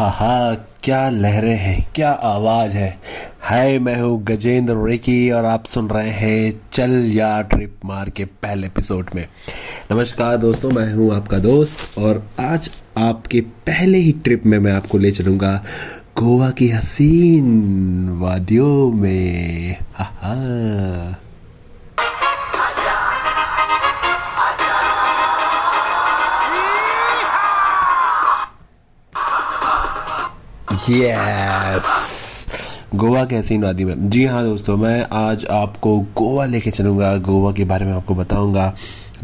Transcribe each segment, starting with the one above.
आहा, क्या लहरें हैं, क्या आवाज़ है? हाय, मैं हूँ गजेंद्र रेकी और आप सुन रहे हैं चल या ट्रिप मार के पहले एपिसोड में। नमस्कार दोस्तों, मैं हूँ आपका दोस्त और आज आपके पहले ही ट्रिप में मैं आपको ले चलूँगा गोवा की हसीन वादियों में। हा हा यस गोवा के हसीन वादी में। जी हाँ दोस्तों, मैं आज आपको गोवा लेके चलूँगा। गोवा के बारे में आपको बताऊँगा।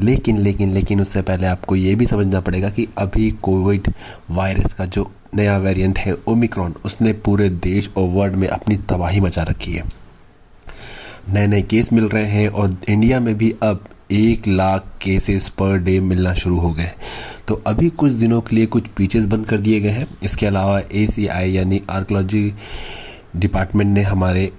लेकिन लेकिन लेकिन उससे पहले आपको ये भी समझना पड़ेगा कि अभी कोविड वायरस का जो नया वेरिएंट है ओमिक्रॉन उसने पूरे देश और वर्ल्ड में अपनी तबाही मचा रखी है। नए नए केस मिल रहे हैं और इंडिया में भी अब एक लाख केसेस पर डे मिलना शुरू हो गए। तो अभी कुछ दिनों के लिए कुछ बीचेस बंद कर दिए गए हैं। इसके अलावा एसीआई यानी आर्कोलॉजी डिपार्टमेंट ने हमारे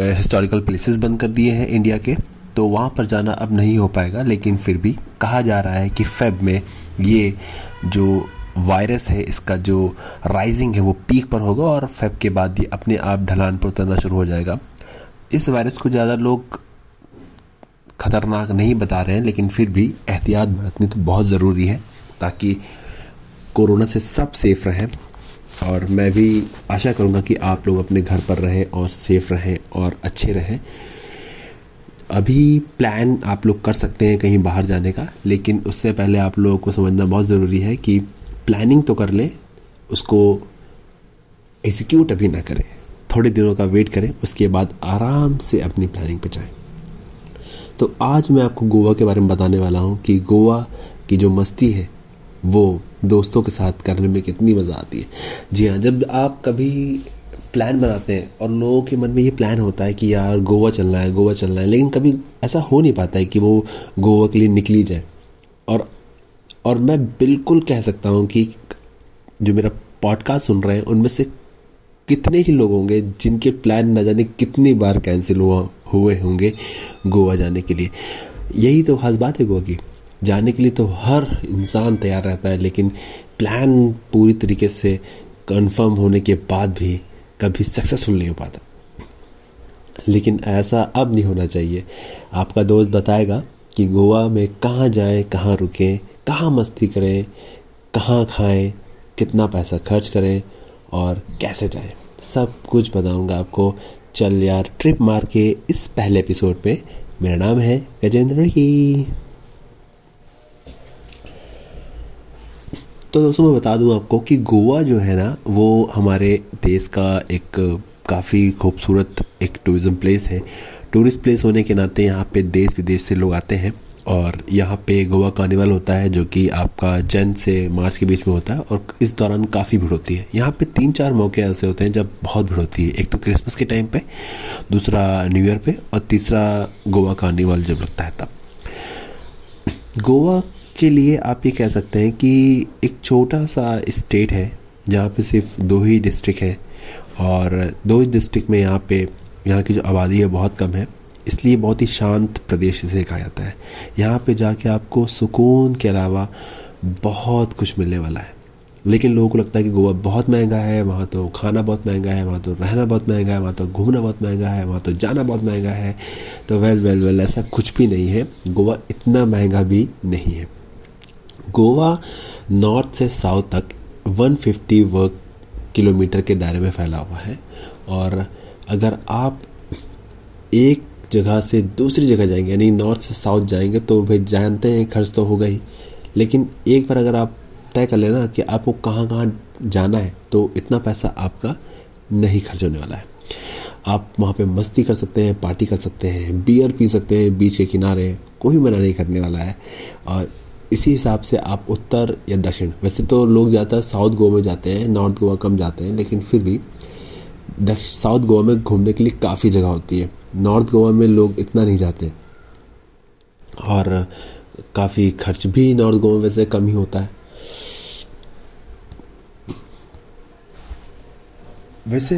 हिस्टोरिकल प्लेसेस बंद कर दिए हैं इंडिया के। तो वहाँ पर जाना अब नहीं हो पाएगा, लेकिन फिर भी कहा जा रहा है कि फेब में ये जो वायरस है, इसका जो राइजिंग है वो पीक पर होगा और फेब के बाद ये अपने आप ढलान पर उतरना शुरू हो जाएगा। इस वायरस को ज़्यादा लोग ख़तरनाक नहीं बता रहे हैं, लेकिन फिर भी एहतियात बरतनी तो बहुत ज़रूरी है ताकि कोरोना से सब सेफ़ रहें। और मैं भी आशा करूँगा कि आप लोग अपने घर पर रहें और सेफ़ रहें और अच्छे रहें। अभी प्लान आप लोग कर सकते हैं कहीं बाहर जाने का, लेकिन उससे पहले आप लोगों को समझना बहुत ज़रूरी है कि प्लानिंग तो कर लें, उसको एग्जीक्यूट अभी ना करें। थोड़े दिनों का वेट करें, उसके बाद आराम से अपनी प्लानिंग पर जाएँ। तो आज मैं आपको गोवा के बारे में बताने वाला हूँ कि गोवा की जो मस्ती है, वो दोस्तों के साथ करने में कितनी मज़ा आती है। जी हाँ जब आप कभी प्लान बनाते हैं और लोगों के मन में ये प्लान होता है कि यार गोवा चलना है, गोवा चलना है, लेकिन कभी ऐसा हो नहीं पाता है कि वो गोवा के लिए निकली जाए। और और मैं बिल्कुल कह सकता हूँ कि जो मेरा पॉडकास्ट सुन रहे हैं, उनमें से कितने ही लोग होंगे जिनके प्लान न जाने कितनी बार कैंसिल हुआ, हुए होंगे गोवा जाने के लिए। यही तो खास बात है गोवा की। जाने के लिए तो हर इंसान तैयार रहता है, लेकिन प्लान पूरी तरीके से कंफर्म होने के बाद भी कभी सक्सेसफुल नहीं हो पाता। लेकिन ऐसा अब नहीं होना चाहिए। आपका दोस्त बताएगा कि गोवा में कहाँ जाएँ, कहाँ रुकें, कहाँ मस्ती करें, कहाँ खाएँ, कितना पैसा खर्च करें और कैसे जाएँ। सब कुछ बताऊँगा आपको। चल यार ट्रिप मार के इस पहले एपिसोड में मेरा नाम है गजेंद्र ही। तो दोस्तों, मैं बता दूँ आपको कि गोवा जो है ना, वो हमारे देश का एक काफ़ी खूबसूरत एक टूरिज़्म प्लेस है। टूरिस्ट प्लेस होने के नाते यहाँ पे देश विदेश से लोग आते हैं। और यहाँ पे गोवा कार्निवल होता है, जो कि आपका जन से मार्च के बीच में होता है और इस दौरान काफ़ी भीड़ होती है। यहाँ पे तीन चार मौके ऐसे होते हैं जब बहुत भीड़ होती है। एक तो क्रिसमस के टाइम पे, दूसरा न्यू ईयर पे और तीसरा गोवा कार्निवल जब लगता है तब। गोवा के लिए आप ये कह सकते हैं कि एक छोटा सा स्टेट है, जहाँ पे सिर्फ़ दो ही डिस्ट्रिक्ट है और दो ही डिस्ट्रिक्ट में यहाँ पे यहाँ की जो आबादी है बहुत कम है। इसलिए बहुत ही शांत प्रदेश इसे कहा जाता है। यहाँ पे जाके आपको सुकून के अलावा बहुत कुछ मिलने वाला है। लेकिन लोगों को लगता है कि गोवा बहुत महँगा है, वहाँ तो खाना बहुत महँगा है, वहाँ तो रहना बहुत महँगा है, वहाँ तो घूमना बहुत महँगा है, वहाँ तो जाना बहुत महँगा है। तो वेल वेल वेल ऐसा कुछ भी नहीं है। गोवा इतना महँगा भी नहीं है। गोवा नॉर्थ से साउथ तक 150 वर्ग किलोमीटर के दायरे में फैला हुआ है। और अगर आप एक जगह से दूसरी जगह जाएँगे, यानी नॉर्थ से साउथ जाएँगे तो भाई जानते हैं खर्च तो होगा ही। लेकिन एक बार अगर आप तय कर लेना कि आपको कहाँ कहाँ जाना है तो इतना पैसा आपका नहीं खर्च होने वाला है। आप वहाँ पे मस्ती कर सकते हैं, पार्टी कर सकते हैं बियर पी सकते हैं बीच के किनारे, कोई मना नहीं करने वाला है। और इसी हिसाब से आप उत्तर या दक्षिण, वैसे तो लोग ज़्यादातर साउथ गोवा में जाते हैं नॉर्थ गोवा कम जाते हैं, लेकिन फिर भी साउथ गोवा में घूमने के लिए काफ़ी जगह होती है। नॉर्थ गोवा में लोग इतना नहीं जाते। और काफ़ी खर्च भी नॉर्थ गोवा में से कम ही होता है। वैसे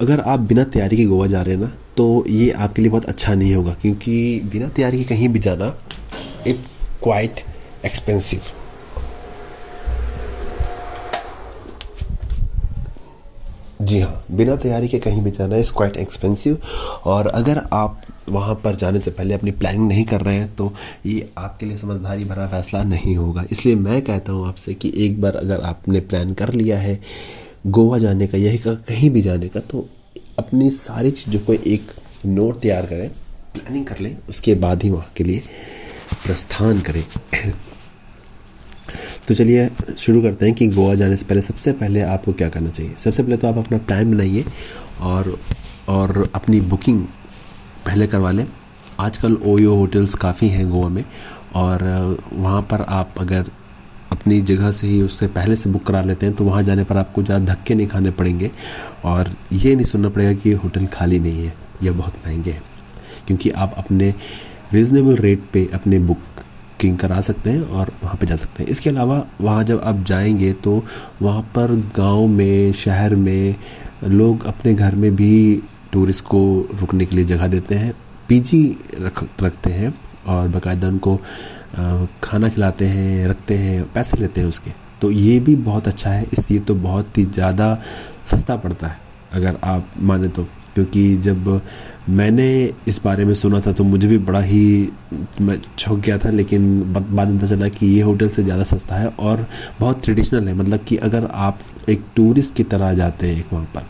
अगर आप बिना तैयारी के गोवा जा रहे हैं ना तो ये आपके लिए बहुत अच्छा नहीं होगा, क्योंकि बिना तैयारी के कहीं भी जाना इट्स क्वाइट एक्सपेंसिव जी हाँ बिना तैयारी के कहीं भी जाना इज़ क्वाइट एक्सपेंसिव और अगर आप वहाँ पर जाने से पहले अपनी प्लानिंग नहीं कर रहे हैं तो ये आपके लिए समझदारी भरा फैसला नहीं होगा। इसलिए मैं कहता हूँ आपसे कि एक बार अगर आपने प्लान कर लिया है, गोवा जाने का, यही का, कहीं भी जाने का तो अपनी सारी चीज़ों को एक नोट तैयार करें प्लानिंग कर लें, उसके बाद ही वहाँ के लिए प्रस्थान करें। तो चलिए, शुरू करते हैं कि गोवा जाने से पहले, सबसे पहले आपको क्या करना चाहिए? सबसे पहले तो आप अपना प्लान बनाइए और और अपनी बुकिंग पहले करवा लें। आजकल ओयो होटल्स काफ़ी हैं गोवा में और वहाँ पर आप अगर अपनी जगह से ही उससे पहले से बुक करा लेते हैं तो वहाँ जाने पर आपको ज़्यादा धक्के नहीं खाने पड़ेंगे और ये नहीं सुनना पड़ेगा कि होटल खाली नहीं है यह बहुत महँगे हैं। क्योंकि आप अपने रिजनेबल रेट पे अपने बुक बुकिंग करा सकते हैं और वहाँ पे जा सकते हैं। इसके अलावा वहाँ जब आप जाएँगे तो वहाँ पर गाँव में, शहर में लोग अपने घर में भी टूरिस्ट को रुकने के लिए जगह देते हैं, पीजी रख, रखते हैं और बाकायदा उनको खाना खिलाते हैं, रखते हैं, पैसे लेते हैं उसके। तो ये भी बहुत अच्छा है, इसलिए तो बहुत ही ज़्यादा सस्ता पड़ता है, अगर आप माने तो। क्योंकि जब मैंने इस बारे में सुना था तो मुझे भी बड़ा ही, मैं छौक गया था, लेकिन बाद में पता चला कि ये होटल से ज़्यादा सस्ता है और बहुत ट्रेडिशनल है। मतलब कि अगर आप एक टूरिस्ट की तरह जाते हैं एक वहाँ पर,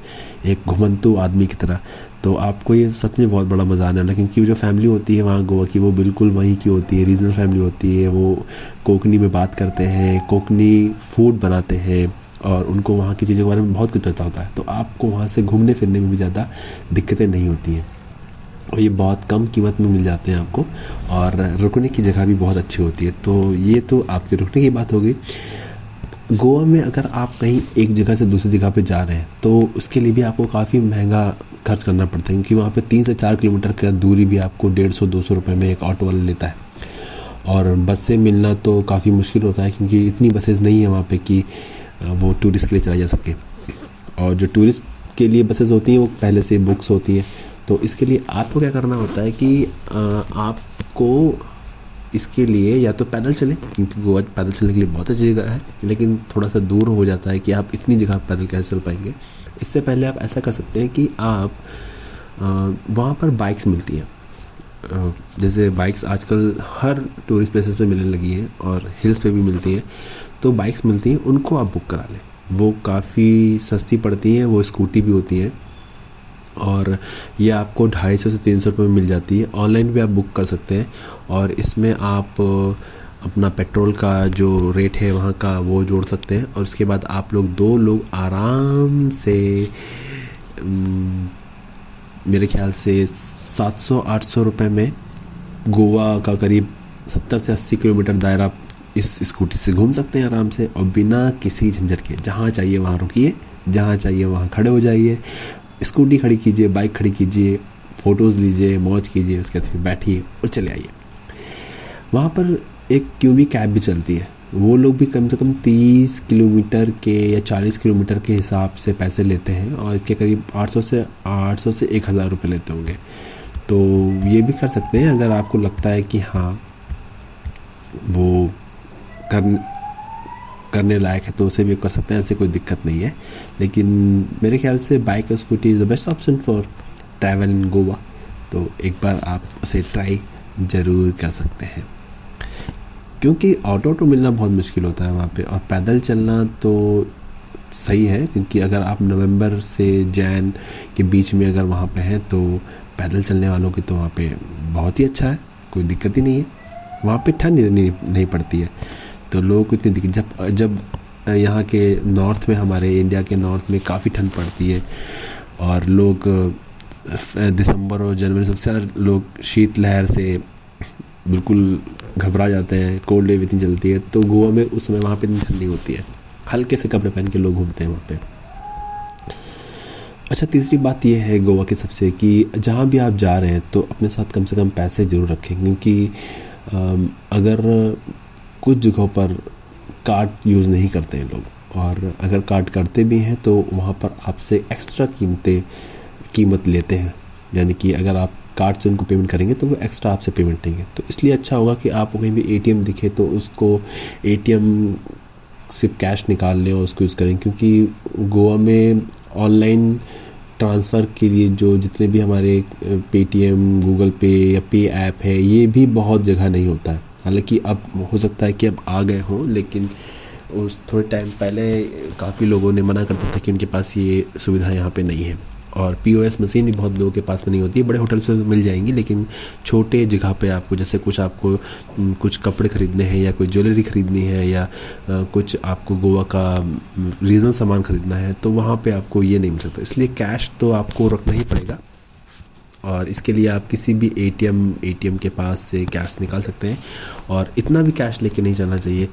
एक घुमंतु आदमी की तरह तो आपको ये सच में बहुत बड़ा मज़ा आने वाला क्योंकि जो फैमिली होती है वहाँ गोवा की, वो बिल्कुल वहीं की होती है। रीजनल फैमिली होती है, वो कोकनी में बात करते हैं कोकनी फ़ूड बनाते हैं। और उनको वहाँ की चीज़ों के बारे में बहुत कुछ पता होता है। तो आपको वहाँ से घूमने फिरने में भी ज़्यादा दिक्कतें नहीं होती हैं। और ये बहुत कम कीमत में मिल जाते हैं आपको और रुकने की जगह भी बहुत अच्छी होती है। तो ये तो आपके रुकने की बात हो गई। गोवा में अगर आप कहीं एक जगह से दूसरी जगह पे जा रहे हैं तो उसके लिए भी आपको काफ़ी महँगा खर्च करना पड़ता है, क्योंकि वहाँ पे तीन से चार किलोमीटर का दूरी भी आपको डेढ़ सौ, दो सौ रुपये में एक ऑटो वाला लेता है। और बस से मिलना तो काफ़ी मुश्किल होता है, क्योंकि इतनी बसेज नहीं है वहाँ पे कि वो टूरिस्ट के लिए चलाई जा सके। और जो टूरिस्ट के लिए बसेस होती हैं, वो पहले से बुक्स होती हैं। तो इसके लिए आपको क्या करना होता है कि आपको इसके लिए या तो पैदल चलें, क्योंकि गोवा पैदल चलने के लिए बहुत अच्छी जगह है, लेकिन थोड़ा सा दूर हो जाता है कि आप इतनी जगह पैदल कैसे चल पाएँगे। इससे पहले आप ऐसा कर सकते हैं कि आप वहाँ पर बाइक्स मिलती हैं। जैसे बाइक्स आजकल हर टूरिस्ट प्लेसेस पे मिलने लगी हैं और हिल्स पे भी मिलती हैं। तो बाइक्स मिलती हैं, उनको आप बुक करा लें। वो काफ़ी सस्ती पड़ती हैं, वो स्कूटी भी होती हैं और ये आपको ढाई सौ से तीन सौ रुपये में मिल जाती है। ऑनलाइन भी आप बुक कर सकते हैं और इसमें आप अपना पेट्रोल का जो रेट है वहाँ का वो जोड़ सकते हैं और उसके बाद आप लोग दो लोग आराम से मेरे ख्याल से सात सौ आठ सौ रुपये में गोवा का करीब सत्तर से अस्सी किलोमीटर दायरा इस स्कूटी से घूम सकते हैं आराम से और बिना किसी झंझट के, जहाँ चाहिए वहाँ रुकिए, जहाँ चाहिए वहाँ खड़े हो जाइए। स्कूटी खड़ी कीजिए, बाइक खड़ी कीजिए, फ़ोटोज़ लीजिए मौज कीजिए, उसके बाद बैठिए और चले आइए। वहाँ पर एक क्यूबी कैब भी चलती है। वो लोग भी कम से कम तीस किलोमीटर के या चालीस किलोमीटर के हिसाब से पैसे लेते हैं और इसके करीब आठ सौ से आठ सौ से एक हज़ार रुपये लेते होंगे। तो ये भी कर सकते हैं, अगर आपको लगता है कि हाँ वो कर करने लायक है तो उसे भी कर सकते हैं, ऐसे कोई दिक्कत नहीं है। लेकिन मेरे ख्याल से बाइक और scooty is the best option for travel in Goa तो एक बार आप उसे ट्राई ज़रूर कर सकते हैं। क्योंकि ऑटो ऑटो मिलना बहुत मुश्किल होता है वहाँ पे, और पैदल चलना तो सही है, क्योंकि अगर आप नवंबर से जैन के बीच में अगर वहाँ पे हैं तो पैदल चलने वालों की तो वहाँ पे बहुत ही अच्छा है कोई दिक्कत ही नहीं है। वहाँ पे ठंड नहीं, नहीं पड़ती है। तो लोगों को इतनी दिक्कत जब जब यहाँ के नॉर्थ में हमारे इंडिया के नॉर्थ में काफ़ी ठंड पड़ती है और लोग दिसंबर और जनवरी सबसे ज़्यादा लोग शीत लहर से बिल्कुल घबरा जाते हैं कोल्ड वेव इतनी चलती है। तो गोवा में उस समय वहाँ पर इतनी ठंडी होती है। हल्के से कपड़े पहन के लोग घूमते हैं वहाँ पे। अच्छा तीसरी बात यह है गोवा की सबसे कि जहाँ भी आप जा रहे हैं तो अपने साथ कम से कम पैसे ज़रूर रखें, क्योंकि अगर कुछ जगहों पर कार्ड यूज़ नहीं करते हैं लोग, और अगर कार्ड करते भी हैं तो वहाँ पर आपसे एक्स्ट्रा कीमतें, कीमत लेते हैं। यानी कि अगर आप कार्ड से उनको पेमेंट करेंगे तो वो एक्स्ट्रा आपसे पेमेंट देंगे तो इसलिए अच्छा होगा कि आपको कहीं भी एटीएम दिखे तो उसको एटीएम सिर्फ़ कैश निकाल लें और उसको यूज़ करें, क्योंकि गोवा में ऑनलाइन ट्रांसफ़र के लिए जो जितने भी हमारे पेटीएम गूगल पे या पे ऐप है, ये भी बहुत जगह नहीं होता है। हालाँकि अब हो सकता है कि अब आ गए हों, लेकिन उस थोड़े टाइम पहले काफ़ी लोगों ने मना करता था कि उनके पास ये सुविधा यहाँ पे नहीं है। और पीओएस मशीन भी बहुत लोगों के पास में नहीं होती है। बड़े होटल से मिल जाएँगी, लेकिन छोटे जगह पे आपको जैसे कुछ आपको कुछ कपड़े ख़रीदने हैं या कोई ज्वेलरी ख़रीदनी है या कुछ आपको गोवा का रीजनल सामान ख़रीदना है तो वहाँ पे आपको ये नहीं मिल सकता। इसलिए कैश तो आपको रखना ही पड़ेगा। और इसके लिए आप किसी भी एटीएम एटीएम के पास से कैश निकाल सकते हैं। और इतना भी कैश लेके नहीं जाना चाहिए।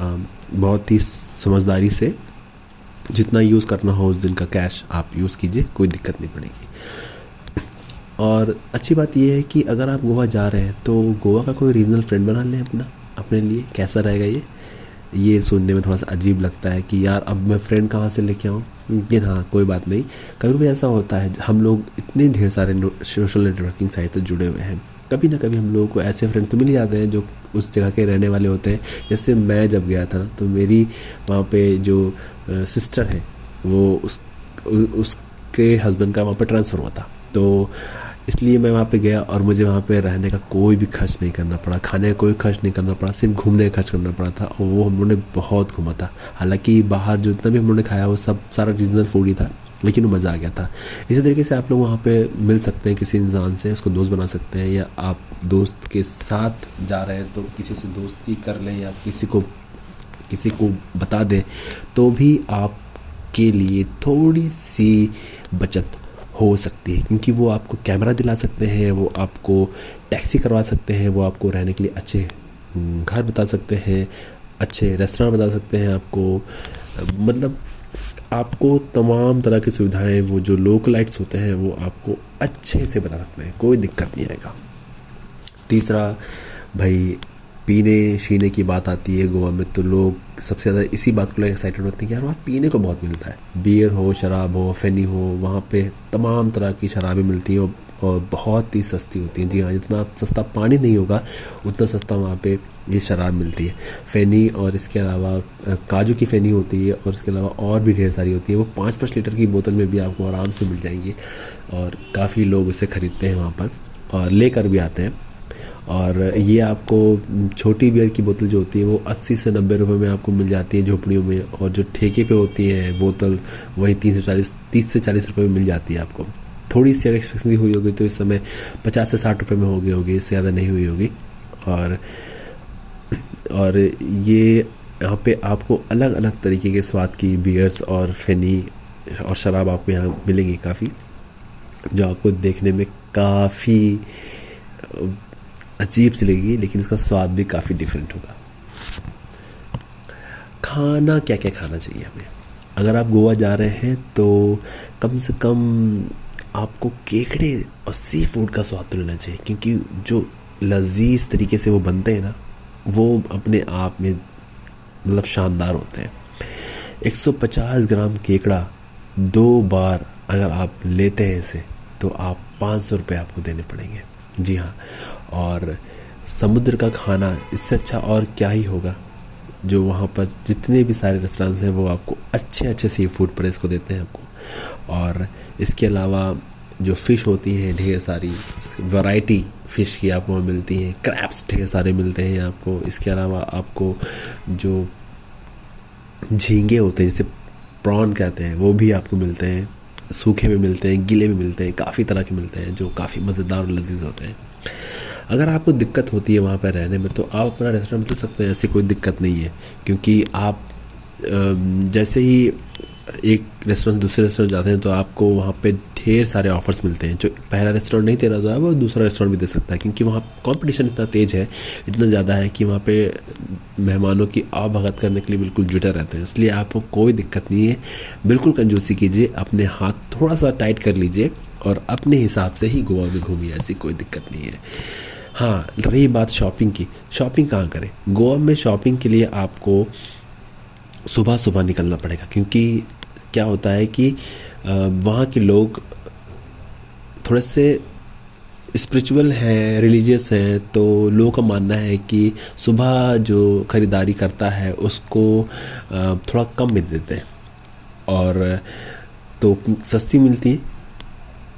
बहुत ही समझदारी से जितना यूज़ करना हो उस दिन का कैश आप यूज़ कीजिए, कोई दिक्कत नहीं पड़ेगी। और अच्छी बात यह है कि अगर आप गोवा जा रहे हैं तो गोवा का कोई रीजनल फ्रेंड बना लें अपना, अपने लिए, कैसा रहेगा ये? ये सुनने में थोड़ा सा अजीब लगता है कि यार, अब मैं फ्रेंड कहाँ से लेके आऊँ? लेकिन हाँ कोई बात नहीं। कभी कभी ऐसा होता है, हम लोग इतने ढेर सारे सोशल नेटवर्किंग साइट से जुड़े हुए हैं। कभी ना कभी हम लोगों को ऐसे फ्रेंड तो मिल जाते हैं जो उस जगह के रहने वाले होते हैं। जैसे मैं जब गया था तो मेरी वहाँ पे जो सिस्टर है, वो उस उसके हस्बैंड का वहाँ पे ट्रांसफ़र हुआ था। तो इसलिए मैं वहाँ पे गया और मुझे वहाँ पे रहने का कोई भी खर्च नहीं करना पड़ा। खाने का कोई खर्च नहीं करना पड़ा, सिर्फ़ घूमने का खर्च करना पड़ा था और वो हम लोगों ने बहुत घूमा था। हालाँकि बाहर जो इतना भी हम लोगों ने खाया, वो सब सारा रीजनल फ़ूड ही था। लेकिन वो मज़ा आ गया था। इसी तरीके से आप लोग वहाँ पे मिल सकते हैं, किसी इंसान से, उसको दोस्त बना सकते हैं, या आप दोस्त के साथ जा रहे हैं तो किसी से दोस्ती कर लें, या किसी को किसी को बता दें तो भी आपके लिए थोड़ी सी बचत हो सकती है। क्योंकि वो आपको कैमरा दिला सकते हैं, वो आपको टैक्सी करवा सकते हैं, वो आपको रहने के लिए अच्छे घर बता सकते हैं, अच्छे रेस्टोरेंट बता सकते हैं आपको। मतलब आपको तमाम तरह की सुविधाएँ, वो जो लोकलाइट्स होते हैं, वो आपको अच्छे से बता सकते हैं। कोई दिक्कत नहीं आएगा। तीसरा, भाई, पीने, शीने की बात आती है गोवा में तो लोग सबसे ज़्यादा इसी बात को लेकर एक्साइटेड होते हैं कि यार, वहाँ पीने को बहुत मिलता है। बियर हो, शराब हो फेनी हो, वहाँ पे तमाम तरह की शराबें मिलती हैं और बहुत ही सस्ती होती हैं। जी हाँ जितना सस्ता पानी नहीं होगा, उतना सस्ता वहाँ पे ये शराब मिलती है। फ़ेनी और इसके अलावा काजू की फ़ेनी होती है और इसके अलावा और भी ढेर सारी होती है। वो पाँच पाँच लीटर की बोतल में भी आपको आराम से मिल जाएँगी और काफ़ी लोग उसे ख़रीदते हैं वहाँ पर और लेकर भी आते हैं। और ये आपको छोटी बियर की बोतल जो होती है, वो अस्सी से नब्बे रुपये में आपको मिल जाती है झोपड़ियों में और जो ठेके पे होती है बोतल, वही तीस से चालीस, तीस से चालीस रुपये में मिल जाती है आपको। थोड़ी सी अगर एक्सपेंसिव हुई होगी तो इस समय पचास से साठ रुपये में हो गई होगी, इससे ज़्यादा नहीं हुई होगी। और और ये यहाँ पे आपको अलग अलग तरीके के स्वाद की बियर्स और फेनी और शराब आपको यहाँ मिलेंगी काफ़ी, जो आपको देखने में काफ़ी अजीब सी लगेगी, लेकिन इसका स्वाद भी काफ़ी डिफरेंट होगा। खाना क्या क्या खाना चाहिए हमें? अगर आप गोवा जा रहे हैं तो कम से कम आपको केकड़े और सी फ़ूड का स्वाद तो लेना चाहिए, क्योंकि जो लजीज तरीके से वो बनते हैं ना, वो अपने आप में मतलब शानदार होते हैं। 150 ग्राम केकड़ा दो बार अगर आप लेते हैं इसे तो आप पाँच सौ रुपये आपको देने पड़ेंगे। जी हाँ और समुद्र का खाना, इससे अच्छा और क्या ही होगा, जो वहाँ पर जितने भी सारे रेस्टोरेंट्स हैं, वो आपको अच्छे अच्छे सी फ़ूड पर इसको देते हैं आपको। और इसके अलावा जो फ़िश होती हैं, ढेर सारी वैरायटी फ़िश की आपको वहाँ मिलती हैं क्रैप्स ढेर सारे मिलते हैं आपको। इसके अलावा आपको जो झींगे होते हैं, जैसे प्रॉन कहते हैं, वो भी आपको मिलते हैं। सूखे में मिलते हैं, गीले में मिलते हैं, काफ़ी तरह के मिलते हैं, जो काफ़ी मज़ेदार और लजीज होते हैं। अगर आपको दिक्कत होती है वहाँ पर रहने में तो आप अपना रेस्टोरेंट बदल सकते हैं, ऐसी कोई दिक्कत नहीं है। क्योंकि आप जैसे ही एक रेस्टोरेंट दूसरे रेस्टोरेंट जाते हैं तो आपको वहाँ पे ढेर सारे ऑफर्स मिलते हैं। जो पहला रेस्टोरेंट नहीं दे रहा था, वो दूसरा रेस्टोरेंट भी दे सकता है, क्योंकि वहाँ कंपटीशन इतना तेज़ है, इतना ज़्यादा है कि वहाँ पे मेहमानों की आवभगत करने के लिए बिल्कुल जुटे रहते हैं। इसलिए आपको कोई दिक्कत नहीं है। बिल्कुल कंजूसी कीजिए, अपने हाथ थोड़ा सा टाइट कर लीजिए और अपने हिसाब से ही गोवा में घूमिए, ऐसी कोई दिक्कत नहीं है। हाँ रही बात शॉपिंग की। शॉपिंग कहाँ करें? गोवा में शॉपिंग के लिए आपको सुबह सुबह निकलना पड़ेगा, क्योंकि क्या होता है कि वहाँ के लोग थोड़े से स्पिरिचुअल हैं रिलीजियस हैं तो लोगों का मानना है कि सुबह जो ख़रीदारी करता है, उसको थोड़ा कम मिल देते हैं। और तो सस्ती मिलती है,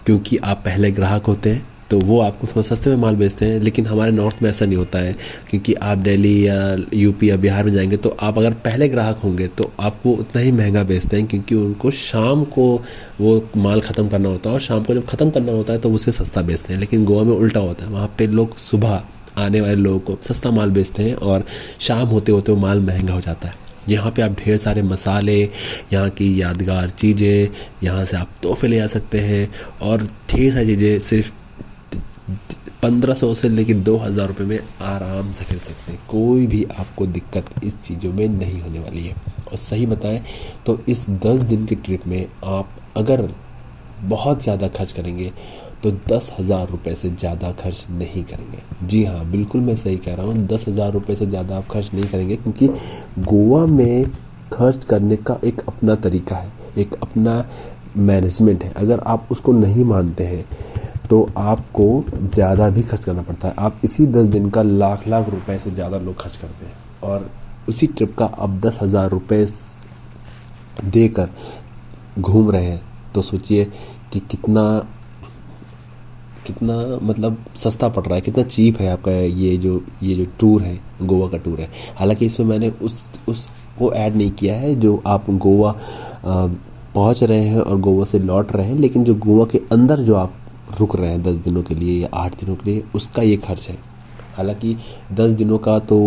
क्योंकि आप पहले ग्राहक होते हैं। तो वो आपको थोड़ा सस्ते में माल बेचते हैं, लेकिन हमारे नॉर्थ में ऐसा नहीं होता है, क्योंकि आप दिल्ली या यूपी या बिहार में जाएँगे तो आप अगर पहले ग्राहक होंगे तो आपको उतना ही महँगा बेचते हैं, क्योंकि उनको शाम को वो माल ख़त्म करना होता है और शाम को जब ख़त्म करना होता है तो उसे सस्ता बेचते हैं। लेकिन गोवा में उल्टा होता है, वहाँ पर लोग सुबह आने वाले लोगों को सस्ता माल बेचते हैं और शाम होते होते वो माल महँगा हो जाता है। यहाँ पे आप ढेर सारे मसाले, यहाँ की यादगार चीज़ें, यहाँ से आप तोहफे ले आ सकते हैं और ढेर सारी चीज़ें सिर्फ़ पंद्रह सौ से लेकर दो हज़ार रुपये में आराम से खरीद सकते हैं। कोई भी आपको दिक्कत इस चीज़ों में नहीं होने वाली है। और सही बताएँ तो इस दस दिन की ट्रिप में आप अगर बहुत ज़्यादा खर्च करेंगे तो दस हज़ार रुपये से ज़्यादा खर्च नहीं करेंगे। जी हाँ बिल्कुल मैं सही कह रहा हूँ, दस हज़ार रुपये से ज़्यादा आप खर्च नहीं करेंगे, क्योंकि गोवा में खर्च करने का एक अपना तरीका है, एक अपना मैनेजमेंट है। अगर आप उसको नहीं मानते हैं तो आपको ज़्यादा भी खर्च करना पड़ता है। आप इसी दस दिन का लाख लाख रुपए से ज़्यादा लोग खर्च करते हैं। और उसी ट्रिप का अब दस हज़ार रुपये देकर घूम रहे हैं तो सोचिए कि कितना कितना मतलब सस्ता पड़ रहा है, कितना चीप है आपका ये जो ये जो टूर है, गोवा का टूर है। हालाँकि इसमें मैंने उस उस वो ऐड नहीं किया है, जो आप गोवा पहुँच रहे हैं और गोवा से लौट रहे हैं, लेकिन जो गोवा के अंदर जो आप रुक रहे हैं दस दिनों के लिए या आठ दिनों के लिए, उसका ये खर्च है। हालाँकि दस दिनों का तो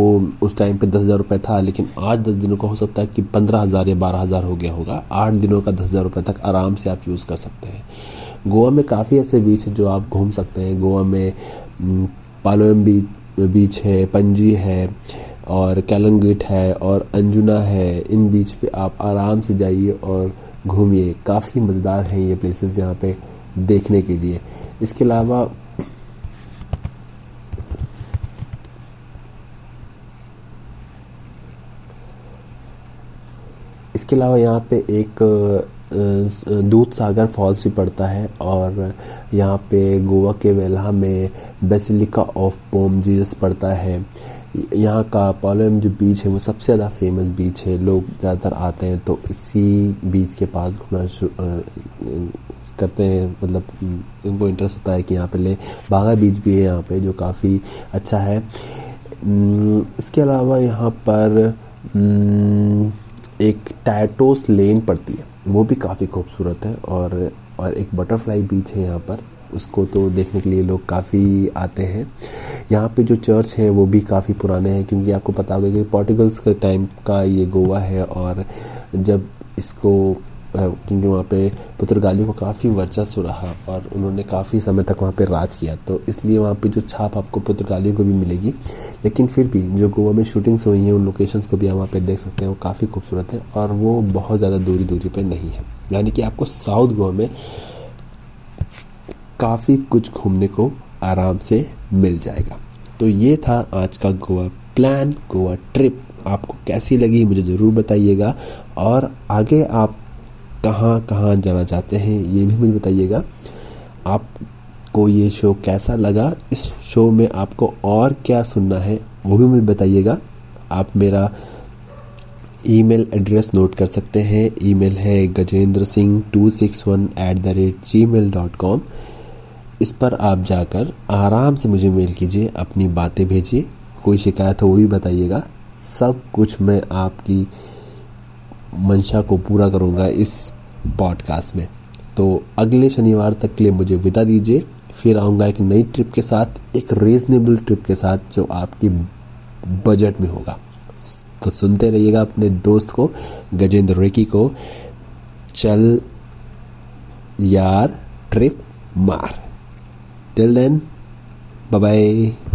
उस टाइम पे दस हज़ार रुपये था, लेकिन आज दस दिनों का हो सकता है कि पंद्रह हज़ार या बारह हज़ार हो गया होगा। आठ दिनों का दस हज़ार रुपये तक आराम से आप यूज़ कर सकते हैं। गोवा में काफ़ी ऐसे बीच हैं जो आप घूम सकते हैं। गोवा में पालोम बीच बीच है पंजी है, और कैलंगिट है, और अंजुना है। इन बीच पे आप आराम से जाइए और घूमिए। काफ़ी मज़ेदार हैं ये प्लेसेस यहाँ पे। देखने के लिए। इसके अलावा इसके अलावा यहाँ पे एक दूध सागर फॉल्स भी पड़ता है और यहाँ पे गोवा के वेला में बेसिलिका ऑफ़ पोम जीसस पड़ता है। यहाँ का पॉलम जो बीच है, वो सबसे ज़्यादा फ़ेमस बीच है। लोग ज़्यादातर आते हैं तो इसी बीच के पास घूमना करते हैं। मतलब उनको इंटरेस्ट होता है कि यहाँ पे ले, बागा बीच भी है यहाँ पे, जो काफ़ी अच्छा है। इसके अलावा यहाँ पर एक टैटोस लेन पड़ती है। वो भी काफ़ी खूबसूरत है और और एक बटरफ्लाई बीच है यहाँ पर। उसको तो देखने के लिए लोग काफ़ी आते हैं। यहाँ पे जो चर्च हैं, वो भी काफ़ी पुराने हैं, क्योंकि आपको पता होगा कि पोर्टुगल्स के टाइम का ये गोवा है और जब इसको क्योंकि वहाँ पे पुर्तगालियों को काफ़ी वर्चस्व रहा और उन्होंने काफ़ी समय तक वहाँ पे राज किया तो इसलिए वहाँ पे जो छाप आपको पुर्तगालियों को भी मिलेगी। लेकिन फिर भी जो गोवा में शूटिंग्स हुई हैं, उन लोकेशंस को भी आप वहाँ पे देख सकते हैं, वो काफ़ी खूबसूरत है और वो बहुत ज़्यादा दूरी दूरी पर नहीं है। यानी कि आपको साउथ गोवा में काफ़ी कुछ घूमने को आराम से मिल जाएगा। तो ये था आज का गोवा प्लान, गोवा ट्रिप। आपको कैसी लगी मुझे ज़रूर बताइएगा। और आगे आप कहाँ कहाँ जाना चाहते हैं, ये भी मुझे बताइएगा। आपको ये शो कैसा लगा, इस शो में आपको और क्या सुनना है, वो भी मुझे बताइएगा। आप मेरा ईमेल एड्रेस नोट कर सकते हैं। ईमेल है Gajendra Singh two six one eight the rate gmail dot com. इस पर आप जाकर आराम से मुझे मेल कीजिए, अपनी बातें भेजिए। कोई शिकायत हो वो भी बताइएगा। सब कुछ मैं आपकी मंशा को पूरा करूँगा इस पॉडकास्ट में। तो अगले शनिवार तक के लिए मुझे विदा दीजिए। फिर आऊँगा एक नई ट्रिप के साथ, एक रीजनेबल ट्रिप के साथ जो आपकी बजट में होगा। तो सुनते रहिएगा अपने दोस्त को, गजेंद्र रेकी को। चल यार ट्रिप मार। Till then, bye bye.